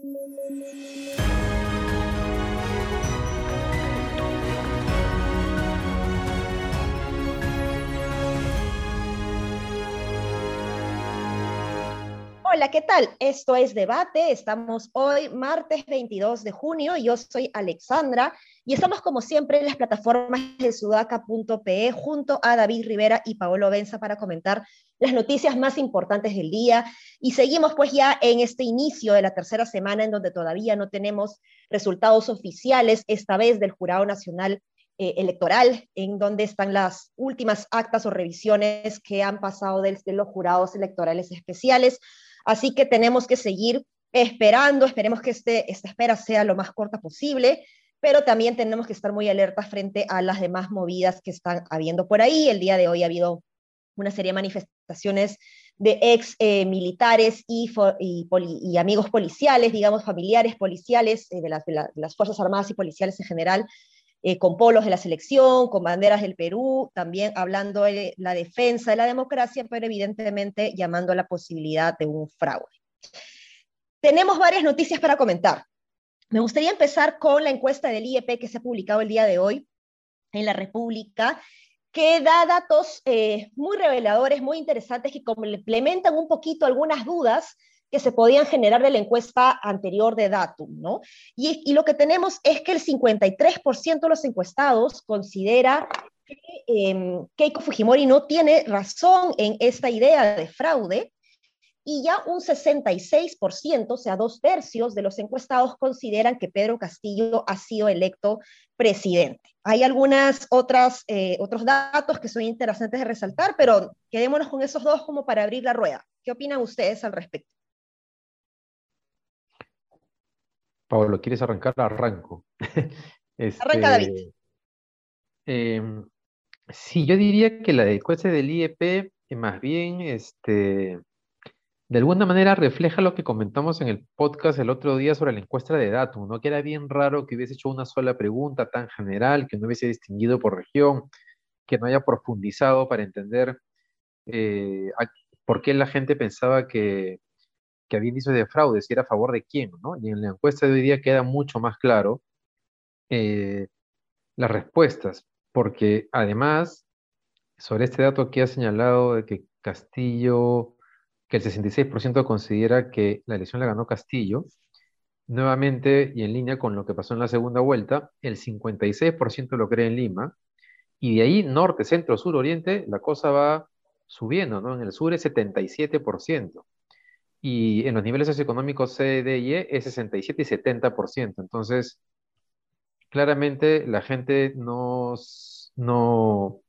thank you Hola, ¿qué tal? Esto es Debate. Estamos hoy, martes 22 de junio. Yo soy Alexandra y estamos, como siempre, en las plataformas de sudaca.pe junto a David Rivera y Paolo Benza para comentar las noticias más importantes del día. Y seguimos, pues, ya en este inicio de la tercera semana en donde todavía no tenemos resultados oficiales, esta vez del Jurado Nacional eh, electoral, en donde están las últimas actas o revisiones que han pasado desde los jurados electorales especiales. Así que tenemos que seguir esperando, esperemos que este, esta espera sea lo más corta posible, pero también tenemos que estar muy alertas frente a las demás movidas que están habiendo por ahí. El día de hoy ha habido una serie de manifestaciones de ex eh, militares y, amigos policiales, digamos, familiares policiales, eh, de, las Fuerzas Armadas y policiales en general, eh, con polos de la selección, con banderas del Perú, también hablando de la defensa de la democracia, pero evidentemente llamando a la posibilidad de un fraude. Tenemos varias noticias para comentar. Me gustaría empezar con la encuesta del IEP que se ha publicado el día de hoy en la República, que da datos eh, muy reveladores, muy interesantes, que complementan un poquito algunas dudas que se podían generar de la encuesta anterior de Datum, ¿no? Y, lo que tenemos es que el 53% de los encuestados considera que em, Keiko Fujimori no tiene razón en esta idea de fraude, y ya un 66%, o sea, dos tercios de los encuestados consideran que Pedro Castillo ha sido electo presidente. Hay algunas otras eh, otros datos que son interesantes de resaltar, pero quedémonos con esos dos como para abrir la rueda. ¿Qué opinan ustedes al respecto? Pablo, ¿quieres arrancar? Arranco. este, Arranca David. Em, sí, yo diría que la encuesta del IEP, eh, más bien, este, de alguna manera refleja lo que comentamos en el podcast el otro día sobre la encuesta de Datum, ¿no? Que era bien raro que hubiese hecho una sola pregunta tan general, que no hubiese distinguido por región, que no haya profundizado para entender eh, por qué la gente pensaba que que había indicios de fraude, si era a favor de quién, ¿no? Y en la encuesta de hoy día queda mucho más claro eh, las respuestas, porque además, sobre este dato que ha señalado de que Castillo, que el 66% considera que la elección la ganó Castillo, nuevamente y en línea con lo que pasó en la segunda vuelta, el 56% lo cree en Lima, y de ahí norte, centro, sur, oriente, la cosa va subiendo, ¿no? En el sur es 77% y en los niveles socioeconómicos C, D y E es 67 y 70%. Entonces, claramente la gente no, no,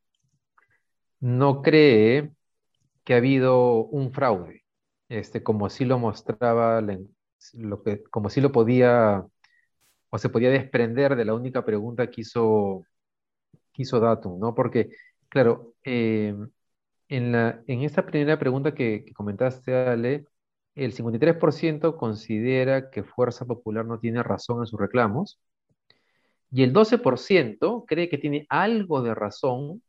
no cree que ha habido un fraude, este, como si lo mostraba, lo que, como si lo podía, o se podía desprender de la única pregunta que hizo, que hizo Datum, ¿no? Porque, claro, eh, en, la, en esta primera pregunta que, que comentaste, Ale, el 53% considera que Fuerza Popular no tiene razón en sus reclamos y el 12% cree que tiene algo de razón,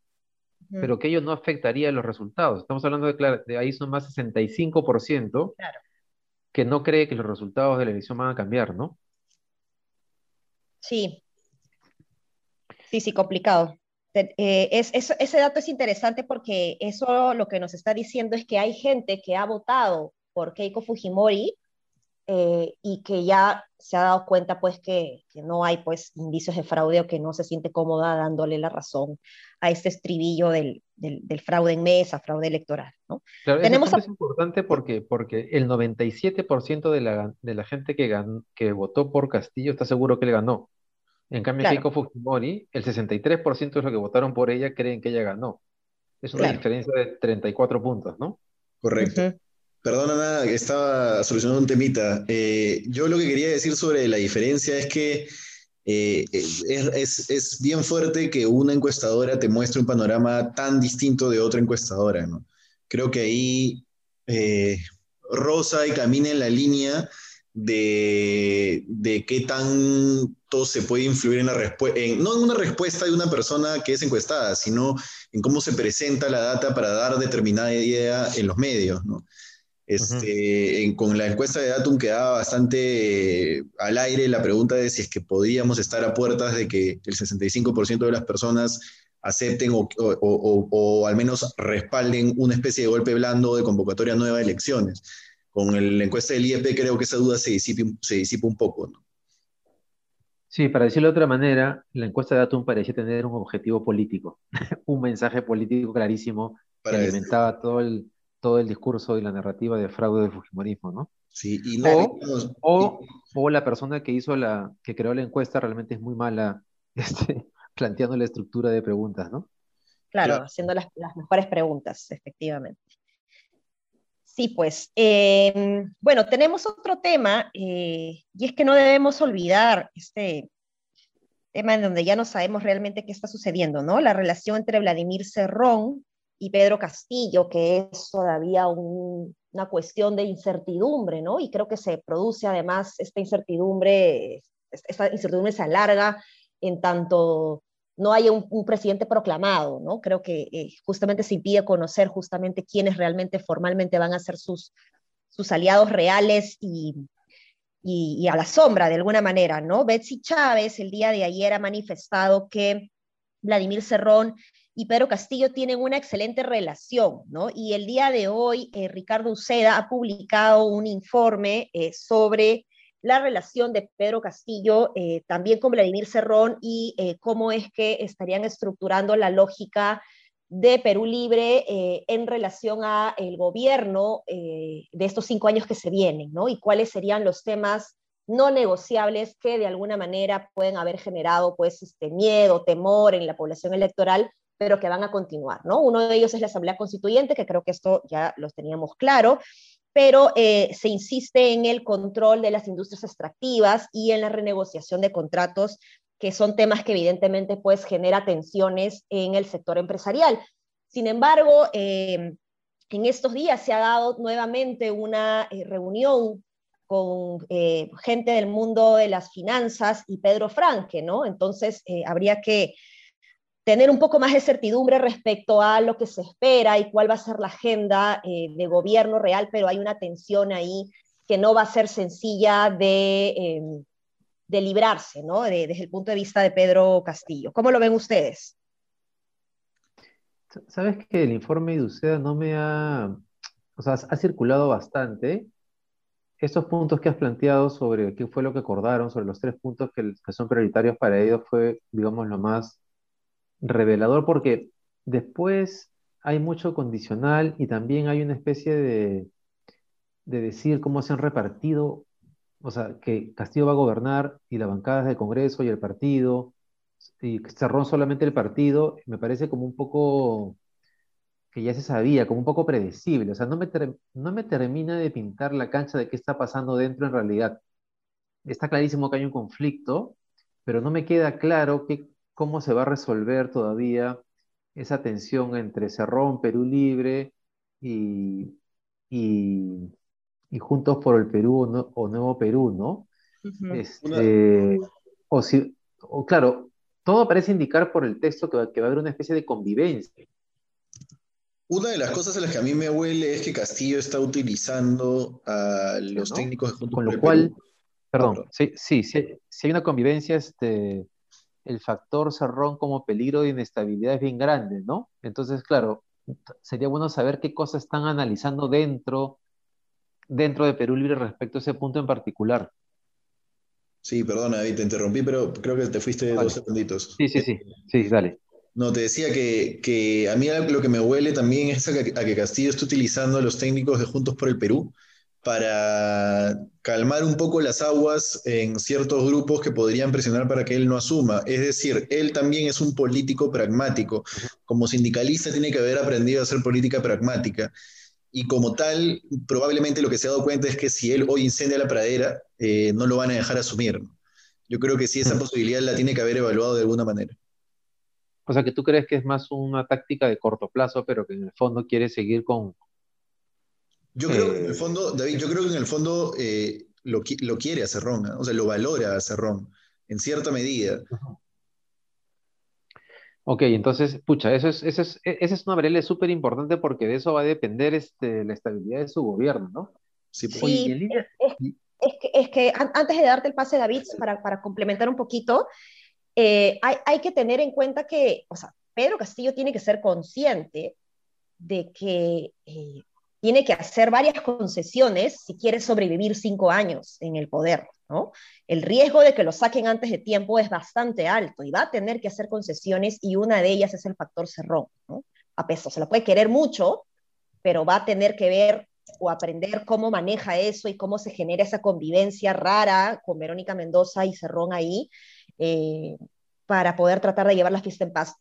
pero que ello no afectaría los resultados. Estamos hablando de, de ahí son más 65% que no cree que los resultados de la elección van a cambiar, ¿no? Sí. Sí, sí, complicado. Eh, es, ese dato es interesante porque eso lo que nos está diciendo es que hay gente que ha votado por Keiko Fujimori eh, y que ya se ha dado cuenta pues que, no hay pues indicios de fraude o que no se siente cómoda dándole la razón a este estribillo del, del, fraude en mesa, fraude electoral. ¿no? Claro, Tenemos es importante porque, porque el 97% de la, de la gente que, que votó por Castillo está seguro que le ganó. En cambio, Keiko Fujimori, el 63% de los que votaron por ella creen que ella ganó. Es una diferencia de 34 puntos, ¿no? Correcto. Perdona, estaba solucionando un temita. Eh, yo lo que quería decir sobre la diferencia es que eh, es, bien fuerte que una encuestadora te muestre un panorama tan distinto de otra encuestadora, ¿no? Creo que ahí eh, rosa y camina en la línea de, de qué tanto se puede influir en la respuesta, no en una respuesta de una persona que es encuestada, sino en cómo se presenta la data para dar determinada idea en los medios, ¿no? Este, con la encuesta de Datum quedaba bastante al aire la pregunta de si es que podríamos estar a puertas de que el 65% de las personas acepten o, al menos respalden una especie de golpe blando de convocatoria nueva de elecciones. Con la encuesta del IEP creo que esa duda se disipa, se disipa un poco. ¿no? Sí, para decirlo de otra manera, la encuesta de Datum parecía tener un objetivo político, un mensaje político clarísimo que alimentaba todo el, todo el discurso y la narrativa de fraude del Fujimorismo, ¿no? Sí, y o, o, la persona que hizo la, que creó la encuesta realmente es muy mala este, planteando la estructura de preguntas, ¿no? Claro, haciendo las, mejores preguntas, efectivamente. Sí, pues, em, bueno, tenemos otro tema, eh, y es que no debemos olvidar este tema en donde ya no sabemos realmente qué está sucediendo, ¿no? La relación entre Vladimir Cerrón y Pedro Castillo, que es todavía una cuestión de incertidumbre, ¿no? Y creo que se produce además esta incertidumbre, esta incertidumbre se alarga en tanto no haya un, presidente proclamado, ¿no? Creo que eh, justamente se impide conocer justamente quiénes realmente formalmente van a ser sus, sus aliados reales y, y, a la sombra de alguna manera, ¿no? Betsy Chávez el día de ayer ha manifestado que Vladimir Cerrón y Pedro Castillo tienen una excelente relación, ¿no? Y el día de hoy, eh, Ricardo Uceda ha publicado un informe eh, sobre la relación de Pedro Castillo eh, también con Vladimir Cerrón y cómo es que estarían estructurando la lógica de Perú Libre en relación a el gobierno de estos cinco años que se vienen, ¿no? Y cuáles serían los temas no negociables que de alguna manera pueden haber generado pues este miedo, temor en la población electoral pero que van a continuar, ¿no? Uno de ellos es la Asamblea Constituyente, que creo que esto ya los teníamos claro, pero eh, se insiste en el control de las industrias extractivas y en la renegociación de contratos, que son temas que evidentemente pues genera tensiones en el sector empresarial. Sin embargo, eh, en estos días se ha dado nuevamente una eh, reunión con gente del mundo de las finanzas y Pedro Franque, ¿no? Entonces, habría que tener un poco más de certidumbre respecto a lo que se espera y cuál va a ser la agenda eh, de gobierno real, pero hay una tensión ahí que no va a ser sencilla de, em, de librarse, ¿no? desde el punto de vista de Pedro Castillo. ¿Cómo lo ven ustedes? Sabes que el informe de UCEDA no me ha, o sea, ha circulado bastante. Estos puntos que has planteado sobre qué fue lo que acordaron, sobre los tres puntos que, que son prioritarios para ellos, fue, digamos, lo más revelador porque después hay mucho condicional y también hay una especie de, de decir cómo se han repartido, o sea, que Castillo va a gobernar y las bancadas del Congreso y el partido, y cerró solamente el partido, me parece como un poco que ya se sabía, como un poco predecible, o sea, no me, no me termina de pintar la cancha de qué está pasando dentro en realidad. Está clarísimo que hay un conflicto, pero no me queda claro qué, cómo se va a resolver todavía esa tensión entre Cerrón, Perú Libre y, Juntos por el Perú o, Nuevo Perú, ¿no? Este, o, si, o claro, todo parece indicar por el texto que va, que va a haber una especie de convivencia. Una de las cosas en las que a mí me huele es que Castillo está utilizando a los técnicos de Juntos Con lo cual, perdón, sí, sí, sí, si hay una convivencia, este, el factor cerrón como peligro de inestabilidad es bien grande, ¿no? Entonces, claro, sería bueno saber qué cosas están analizando dentro, dentro de Perú Libre respecto a ese punto en particular. Sí, perdona, David, te interrumpí, pero creo que te fuiste dos segunditos. Sí, sí, sí, sí, dale. No, te decía que, a mí lo que me huele también es a que, a que Castillo está utilizando a los técnicos de Juntos por el Perú para calmar un poco las aguas en ciertos grupos que podrían presionar para que él no asuma. Es decir, él también es un político pragmático. Como sindicalista tiene que haber aprendido a hacer política pragmática. Y como tal, probablemente lo que se ha dado cuenta es que si él hoy incendia la pradera, eh, no lo van a dejar asumir. Yo creo que sí, esa posibilidad la tiene que haber evaluado de alguna manera. O sea, que tú crees que es más una táctica de corto plazo, pero que en el fondo quiere seguir con, yo creo que en el eh, fondo, David, yo creo que en el fondo eh, lo, quiere a Cerrón, o sea, lo valora a Cerrón, en cierta medida. Ok, entonces, pucha, eso es, eso es, e, esa es una variable súper importante porque de eso va a depender este, la estabilidad de su gobierno, ¿no? Sí, pues. es, que, es que antes de darte el pase, David, para, para complementar un poquito, eh, hay, hay, que tener en cuenta que, o sea, Pedro Castillo tiene que ser consciente de que eh, tiene que hacer varias concesiones si quiere sobrevivir cinco años en el poder, ¿no? El riesgo de que lo saquen antes de tiempo es bastante alto y va a tener que hacer concesiones y una de ellas es el factor cerrón, ¿no? A peso, se lo puede querer mucho, pero va a tener que ver o aprender cómo maneja eso y cómo se genera esa convivencia rara con Verónica Mendoza y Cerrón ahí eh, para poder tratar de llevar la fiesta en paz.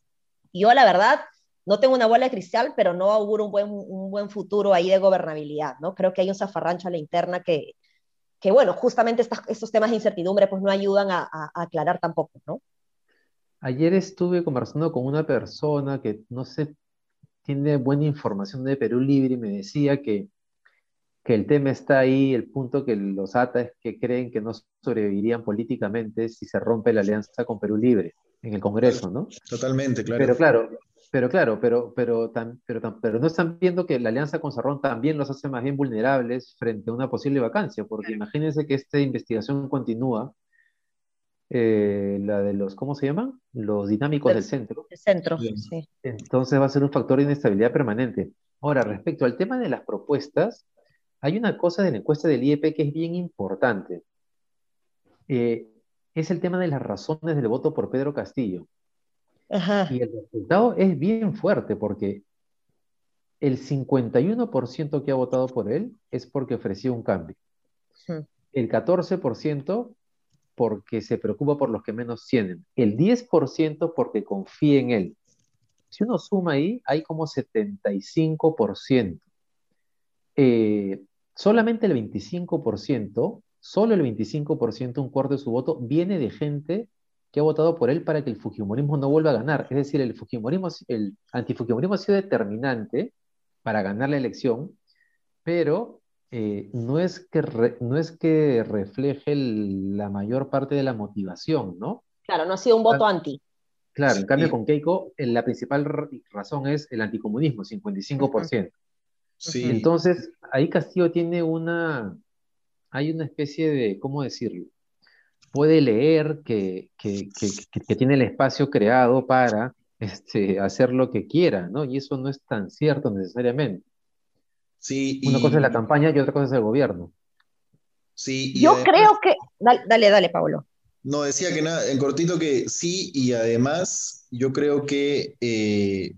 Yo, la verdad, no tengo una bola de cristal, pero no auguro un buen, un buen futuro ahí de gobernabilidad, ¿no? Creo que hay un zafarrancho a la interna que, que bueno, justamente estos temas de incertidumbre pues no ayudan a, aclarar tampoco, ¿no? Ayer estuve conversando con una persona que, no sé, tiene buena información de Perú Libre y me decía que, que el tema está ahí, el punto que los ata es que creen que no sobrevivirían políticamente si se rompe la alianza con Perú Libre en el Congreso, ¿no? Totalmente, claro. Pero claro, pero claro, pero, pero, pero, pero no están viendo que la alianza con Sarrón también los hace más bien vulnerables frente a una posible vacancia, porque imagínense que esta investigación continúa, eh, la de los, ¿cómo se llaman? Los dinámicos del centro. El centro, sí. Entonces va a ser un factor de inestabilidad permanente. Ahora, respecto al tema de las propuestas, hay una cosa de la encuesta del IEP que es bien importante. Eh, es el tema de las razones del voto por Pedro Castillo. Y el resultado es bien fuerte porque el 51% que ha votado por él es porque ofreció un cambio. El 14% porque se preocupa por los que menos tienen. El 10% porque confía en él. Si uno suma ahí, hay como 75%. Eh, solamente el 25%, solo el 25%, un cuarto de su voto, viene de gente que ha votado por él para que el Fujimorismo no vuelva a ganar. Es decir, el, Fujimorismo, el antifujimorismo ha sido determinante para ganar la elección, pero eh, no, es que no es que refleje la mayor parte de la motivación, ¿no? Claro, no ha sido un voto anti. Claro, en cambio con Keiko la principal razón es el anticomunismo, 55%. Sí. Entonces, ahí Castillo tiene una, hay una especie de, ¿cómo decirlo? Puede leer, que, que, que, tiene el espacio creado para este, hacer lo que quiera, ¿no? Y eso no es tan cierto necesariamente. Sí, Una cosa es la campaña y otra cosa es el gobierno. Sí, Yo creo que... Dale, dale, Pablo. No, decía que nada, en cortito que sí, y además yo creo que eh,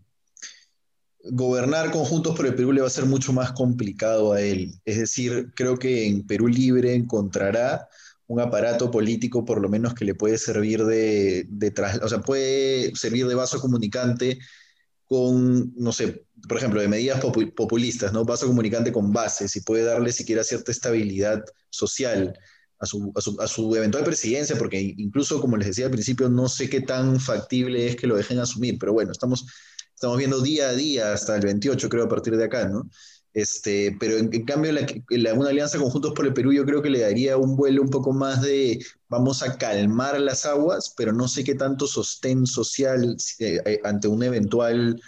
gobernar conjuntos por el Perú le va a ser mucho más complicado a él. Es decir, creo que en Perú Libre encontrará un aparato político por lo menos que le puede servir de, de o sea, puede servir de vaso comunicante con, no sé, por ejemplo, de medidas populistas, ¿no? Vaso comunicante con bases y puede darle siquiera cierta estabilidad social a su, a su, a su eventual presidencia, porque incluso, como les decía al principio, no sé qué tan factible es que lo dejen asumir, pero bueno, estamos, estamos viendo día a día hasta el 28, creo, a partir de acá, ¿no? Este, pero en, cambio, la, una alianza conjuntos por el Perú yo creo que le daría un vuelo un poco más de vamos a calmar las aguas, pero no sé qué tanto sostén social eh, eh, ante un eventual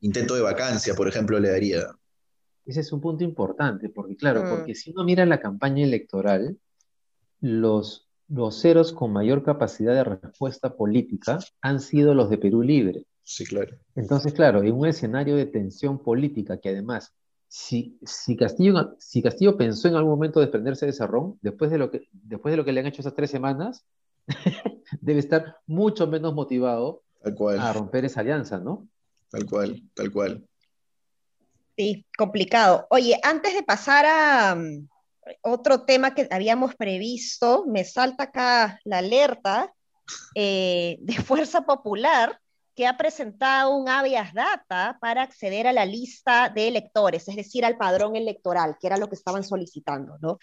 intento de vacancia, por ejemplo, le daría. Ese es un punto importante, porque claro, mm. porque si uno mira la campaña electoral, los voceros con mayor capacidad de respuesta política han sido los de Perú Libre. Sí, claro. Entonces, claro, en un escenario de tensión política que además si, si, Castillo, si Castillo pensó en algún momento desprenderse de Cerrón, después de lo que, después de lo que le han hecho esas tres semanas, debe estar mucho menos motivado a romper esa alianza, ¿no? Tal cual, tal cual. Sí, complicado. Oye, antes de pasar a um, otro tema que habíamos previsto, me salta acá la alerta eh, de Fuerza Popular que ha presentado un habeas data para acceder a la lista de electores, es decir, al padrón electoral, que era lo que estaban solicitando, ¿no?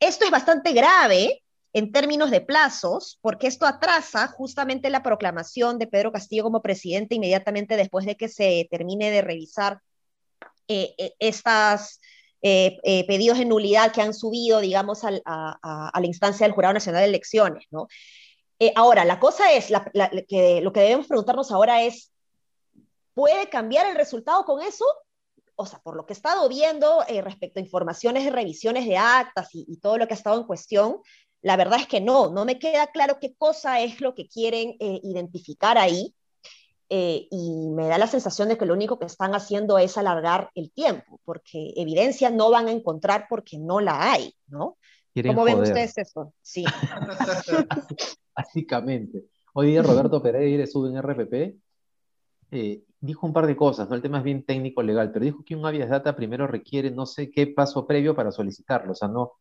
Esto es bastante grave en términos de plazos, porque esto atrasa justamente la proclamación de Pedro Castillo como presidente inmediatamente después de que se termine de revisar eh, eh, estas eh, pedidos de nulidad que han subido, digamos, a, a, la instancia del Jurado Nacional de Elecciones, ¿no? Eh, ahora, la cosa es, que, lo que debemos preguntarnos ahora es, ¿Puede cambiar el resultado con eso? O sea, por lo que he estado viendo eh, respecto a informaciones de revisiones de actas y, todo lo que ha estado en cuestión, la verdad es que no, no me queda claro qué cosa es lo que quieren eh, identificar ahí. Eh, y me da la sensación de que lo único que están haciendo es alargar el tiempo, porque evidencia no van a encontrar porque no la hay, ¿no? ¿Cómo ven ustedes eso? Sí. Básicamente. Hoy día Roberto Pereira sube en RPP, eh, dijo un par de cosas, ¿no? El tema es bien técnico legal, pero dijo que un habeas data primero requiere no sé qué paso previo para solicitarlo, o sea, no, o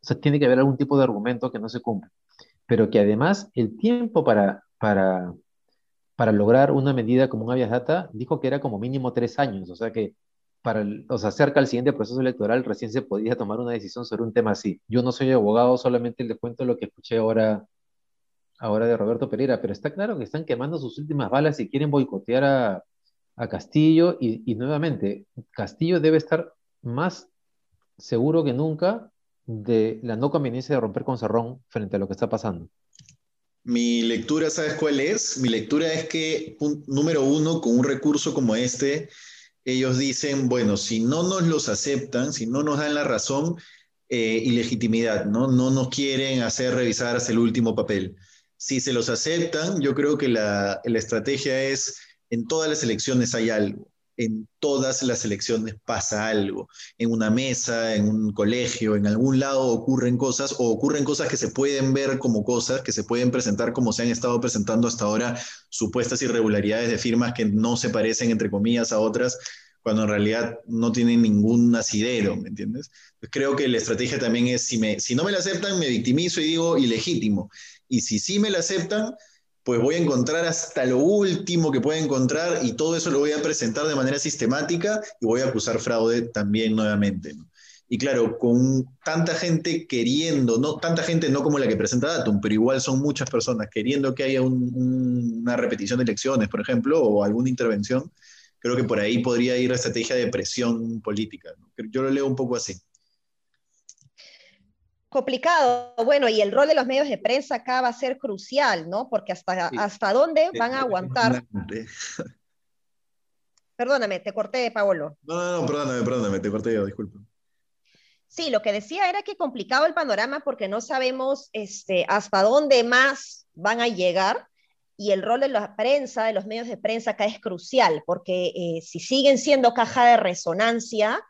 sea, tiene que haber algún tipo de argumento que no se cumple, pero que además el tiempo para, para para lograr una medida como un habeas data, dijo que era como mínimo tres años, o sea que para o sea, cerca al siguiente proceso electoral recién se podía tomar una decisión sobre un tema así. Yo no soy abogado, solamente les cuento lo que escuché ahora, ahora de Roberto Pereira, pero está claro que están quemando sus últimas balas y quieren boicotear a, a Castillo y, y nuevamente, Castillo debe estar más seguro que nunca de la no conveniencia de romper con Cerrón frente a lo que está pasando. Mi lectura, ¿sabes cuál es? Mi lectura es que, número uno, con un recurso como este, ellos dicen, bueno, si no nos los aceptan, si no nos dan la razón, eh, ilegitimidad, ¿no? No nos quieren hacer revisar hasta el último papel. Si se los aceptan, yo creo que la estrategia es, en todas las elecciones hay algo en todas las elecciones pasa algo. En una mesa, en un colegio, en algún lado ocurren cosas o ocurren cosas que se pueden ver como cosas, que se pueden presentar como se han estado presentando hasta ahora, supuestas irregularidades de firmas que no se parecen, entre comillas, a otras, cuando en realidad no tienen ningún asidero, ¿me entiendes? Pues creo que la estrategia también es, si, me, si no me la aceptan, me victimizo y digo ilegítimo. Y si sí me la aceptan, pues voy a encontrar hasta lo último que pueda encontrar y todo eso lo voy a presentar de manera sistemática y voy a acusar fraude también nuevamente. Y claro, con tanta gente queriendo, no tanta gente no como la que presenta Datum, pero igual son muchas personas queriendo que haya una repetición de elecciones, por ejemplo, o alguna intervención, creo que por ahí podría ir la estrategia de presión política. Yo lo leo un poco así. Complicado, bueno, y el rol de los medios de prensa acá va a ser crucial, ¿no? Porque hasta, hasta dónde van a aguantar. Perdóname, te corté, Paolo. No, no, no, perdóname, perdóname, te corté yo, disculpa. Sí, lo que decía era que complicado el panorama porque no sabemos este, hasta dónde más van a llegar y el rol de la prensa, de los medios de prensa acá es crucial porque eh, si siguen siendo caja de resonancia,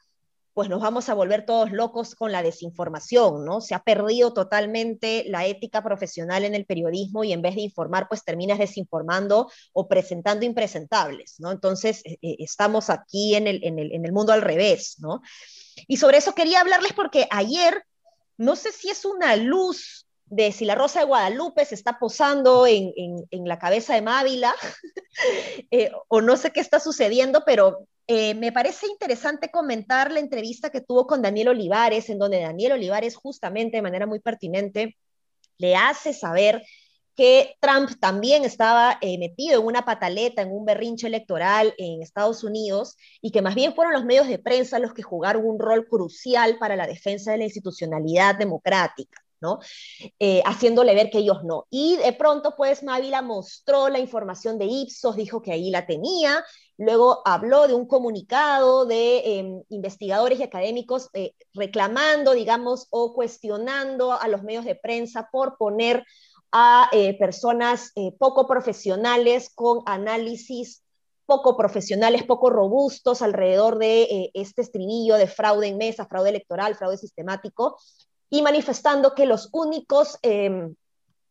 pues nos vamos a volver todos locos con la desinformación, ¿no? Se ha perdido totalmente la ética profesional en el periodismo y en vez de informar, pues terminas desinformando o presentando impresentables, ¿no? Entonces, eh, eh, estamos aquí en el, en, el, en el mundo al revés, ¿no? Y sobre eso quería hablarles porque ayer, no sé si es una luz de si la Rosa de Guadalupe se está posando en, en, la cabeza de Mávila, eh, o no sé qué está sucediendo, pero eh, me parece interesante comentar la entrevista que tuvo con Daniel Olivares, en donde Daniel Olivares justamente de manera muy pertinente le hace saber que Trump también estaba eh, metido en una pataleta, en un berrinche electoral en Estados Unidos, y que más bien fueron los medios de prensa los que jugaron un rol crucial para la defensa de la institucionalidad democrática. ¿no? Eh, haciéndole ver que ellos no. Y de pronto, pues, Mávila mostró la información de Ipsos, dijo que ahí la tenía, luego habló de un comunicado de em, investigadores y académicos eh, reclamando, digamos, o cuestionando a los medios de prensa por poner a eh, personas poco profesionales con análisis poco profesionales, poco robustos alrededor de este estribillo de fraude en mesa, fraude electoral, fraude sistemático, y manifestando que los únicos em,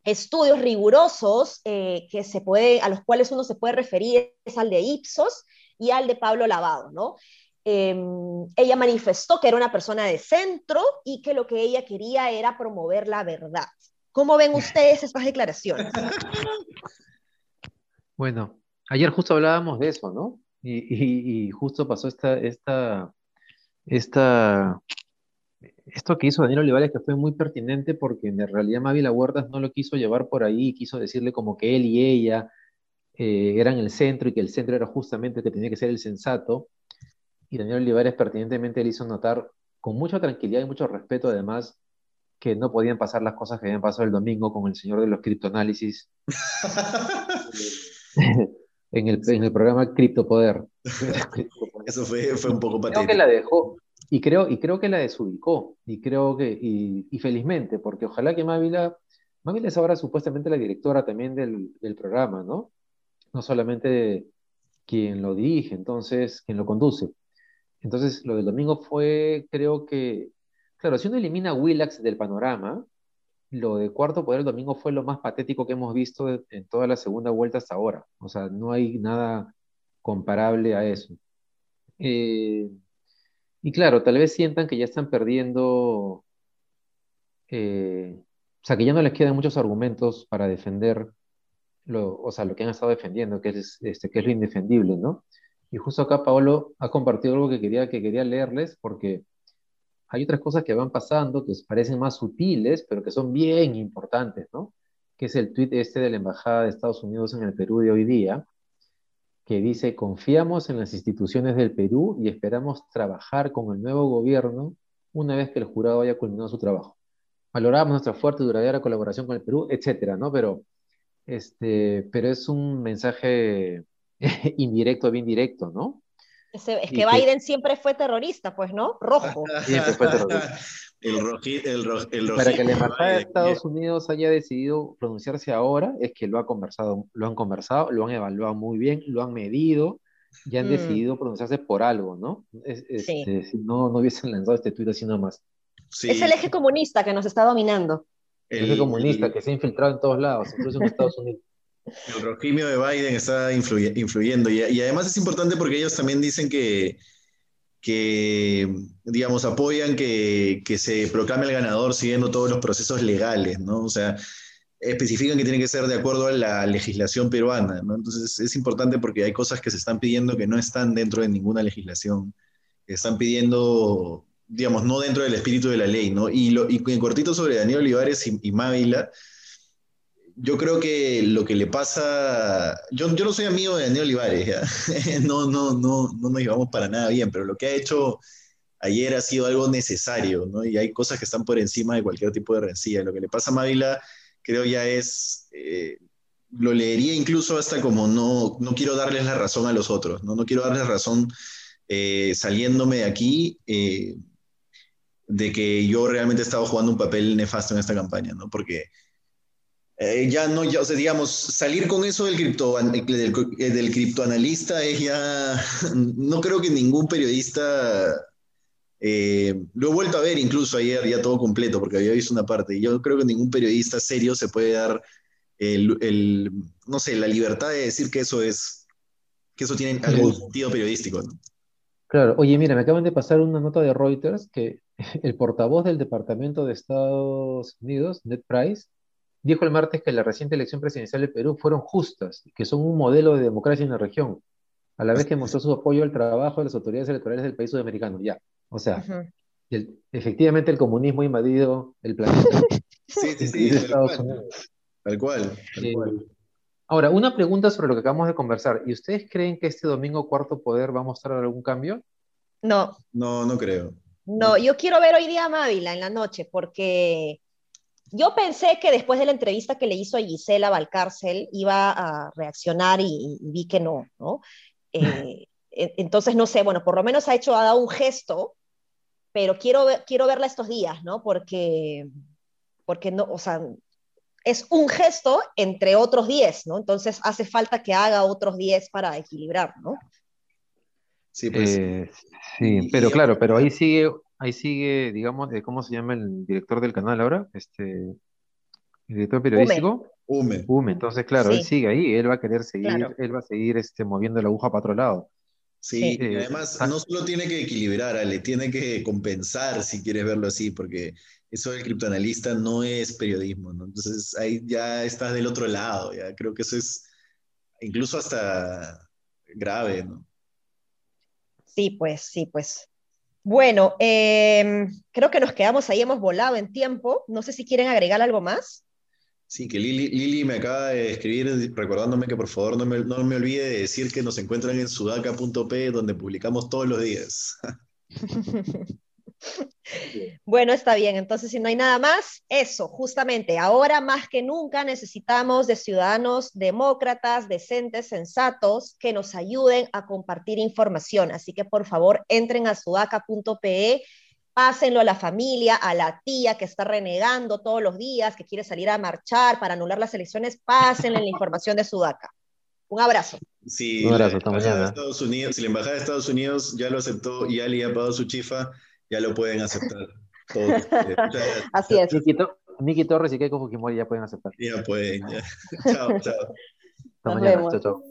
estudios rigurosos eh, que se puede, a los cuales uno se puede referir es al de Ipsos y al de Pablo Lavado, ¿no? Em, ella manifestó que era una persona de centro y que lo que ella quería era promover la verdad. ¿Cómo ven ustedes estas declaraciones? Bueno, ayer justo hablábamos de eso, ¿no? Y, y justo pasó esta, esta, esta esto que hizo Daniel Olivares que fue muy pertinente porque en realidad Mávila Huertas no lo quiso llevar por ahí, quiso decirle como que él y ella eh, eran el centro y que el centro era justamente el que tenía que ser el sensato. Y Daniel Olivares pertinentemente le hizo notar con mucha tranquilidad y mucho respeto además que no podían pasar las cosas que habían pasado el domingo con el señor de los criptoanálisis. en el, en el programa Criptopoder. Eso fue, fue un poco patético. Creo que la dejó, y creo, y creo que la desubicó, y creo que, y, felizmente, porque ojalá que Mávila, Mávila es ahora supuestamente la directora también del, del programa, ¿no? No solamente quien lo dirige, entonces, quien lo conduce. Entonces, lo del domingo fue, creo que, claro, si uno elimina a Willax del panorama, lo de cuarto poder el domingo fue lo más patético que hemos visto en toda la segunda vuelta hasta ahora. O sea, no hay nada comparable a eso. Eh, y claro, tal vez sientan que ya están perdiendo, eh, o sea, que ya no les quedan muchos argumentos para defender lo, o sea, lo que han estado defendiendo, que es, este, que es lo indefendible, ¿no? Y justo acá Paolo ha compartido algo que quería, que quería leerles porque hay otras cosas que van pasando que parecen más sutiles, pero que son bien importantes, ¿no? Que es el tuit este de la Embajada de Estados Unidos en el Perú de hoy día, que dice, confiamos en las instituciones del Perú y esperamos trabajar con el nuevo gobierno una vez que el jurado haya culminado su trabajo. Valoramos nuestra fuerte y duradera colaboración con el Perú, etcétera, ¿no? Pero, este, pero es un mensaje indirecto, bien directo, ¿no? Es, que Biden siempre fue terrorista, pues, ¿no? Rojo. Siempre fue terrorista. el roji, el, el Para que la embajada de Estados Unidos haya decidido pronunciarse ahora, es que lo, ha conversado, lo han conversado, lo han evaluado muy bien, lo han medido y han mm. decidido pronunciarse por algo, ¿no? Este, si no, no hubiesen lanzado este tuit así nomás. Sí. Es el eje comunista que nos está dominando. El, eje comunista que se ha infiltrado en todos lados, incluso en Estados Unidos. El rojimio de Biden está influyendo y, además es importante porque ellos también dicen que, que digamos, apoyan que, que, se proclame el ganador siguiendo todos los procesos legales, ¿no? O sea, especifican que tiene que ser de acuerdo a la legislación peruana, ¿no? Entonces es importante porque hay cosas que se están pidiendo que no están dentro de ninguna legislación, que están pidiendo, digamos, no dentro del espíritu de la ley, ¿no? Y, lo, y en cortito sobre Daniel Olivares y, y Mávila, yo creo que lo que le pasa, yo, yo no soy amigo de Daniel Olivares, no, no, no, no nos llevamos para nada bien, pero lo que ha hecho ayer ha sido algo necesario, ¿no? Y hay cosas que están por encima de cualquier tipo de rencilla. Lo que le pasa a Mávila, creo ya es, eh, lo leería incluso hasta como no, no quiero darles la razón a los otros, no, no quiero darles razón eh, saliéndome de aquí. Eh, de que yo realmente he estado jugando un papel nefasto en esta campaña, ¿no? Porque eh, ya no, ya, o sea, digamos, salir con eso del, cripto, del, eh, del criptoanalista es ya, no creo que ningún periodista, eh, lo he vuelto a ver incluso ayer ya todo completo porque había visto una parte, y yo creo que ningún periodista serio se puede dar el, el, no sé, la libertad de decir que eso es, que eso tiene algún sentido periodístico. Claro, oye, mira, me acaban de pasar una nota de Reuters que el portavoz del Departamento de Estados Unidos, Ned Price, dijo el martes que la reciente elección presidencial de Perú fueron justas y que son un modelo de democracia en la región, a la vez que mostró su apoyo al trabajo de las autoridades electorales del país sudamericano. Ya, o sea, efectivamente el comunismo ha invadido el planeta. sí, sí, sí, Estados Unidos. Tal cual, tal cual. Ahora, una pregunta sobre lo que acabamos de conversar. ¿Y ustedes creen que este domingo Cuarto Poder va a mostrar algún cambio? No. No, no creo. No, yo quiero ver hoy día a Mávila en la noche porque yo pensé que después de la entrevista que le hizo a Gisela Valcárcel iba a reaccionar y, vi que no, ¿no? Eh, entonces, no sé, bueno, por lo menos ha hecho, ha dado un gesto, pero quiero, quiero verla estos días, ¿no? Porque, porque no, o sea, es un gesto entre otros 10, ¿no? Entonces hace falta que haga otros 10 para equilibrar, ¿no? Sí, pues. Eh, sí, pero claro, pero ahí sigue ahí sigue, digamos, ¿cómo se llama el director del canal ahora? Este, el director periodístico. Ume. Ume, entonces claro, él sigue ahí, él va a querer seguir, él va a seguir este, moviendo la aguja para otro lado. Sí, y además no solo tiene que equilibrar, Ale, tiene que compensar, si quieres verlo así, porque eso del criptoanalista no es periodismo, ¿no? Entonces ahí ya estás del otro lado, ya creo que eso es incluso hasta grave, ¿no? Sí, pues, sí, pues. Bueno, em, creo que nos quedamos ahí, hemos volado en tiempo. No sé si quieren agregar algo más. Sí, que Lili, me acaba de escribir recordándome que por favor no me, no me olvide de decir que nos encuentran en sudaca.p donde publicamos todos los días. Bueno, está bien. Entonces, si no hay nada más, eso, justamente, ahora más que nunca necesitamos de ciudadanos demócratas, decentes, sensatos, que nos ayuden a compartir información. Así que, por favor, entren a sudaca.pe, pásenlo a la familia, a la tía que está renegando todos los días, que quiere salir a marchar para anular las elecciones, pásenle la información de Sudaca. Un abrazo. Si, Un abrazo, la Estados Unidos, si la Embajada de Estados Unidos ya lo aceptó y Ali ha pagado su chifa, ya lo pueden aceptar. Así es. Miki, Torres y Keiko Fujimori ya pueden aceptar. Ya pueden, ya. chao, chao. Hasta mañana. Chao, chao.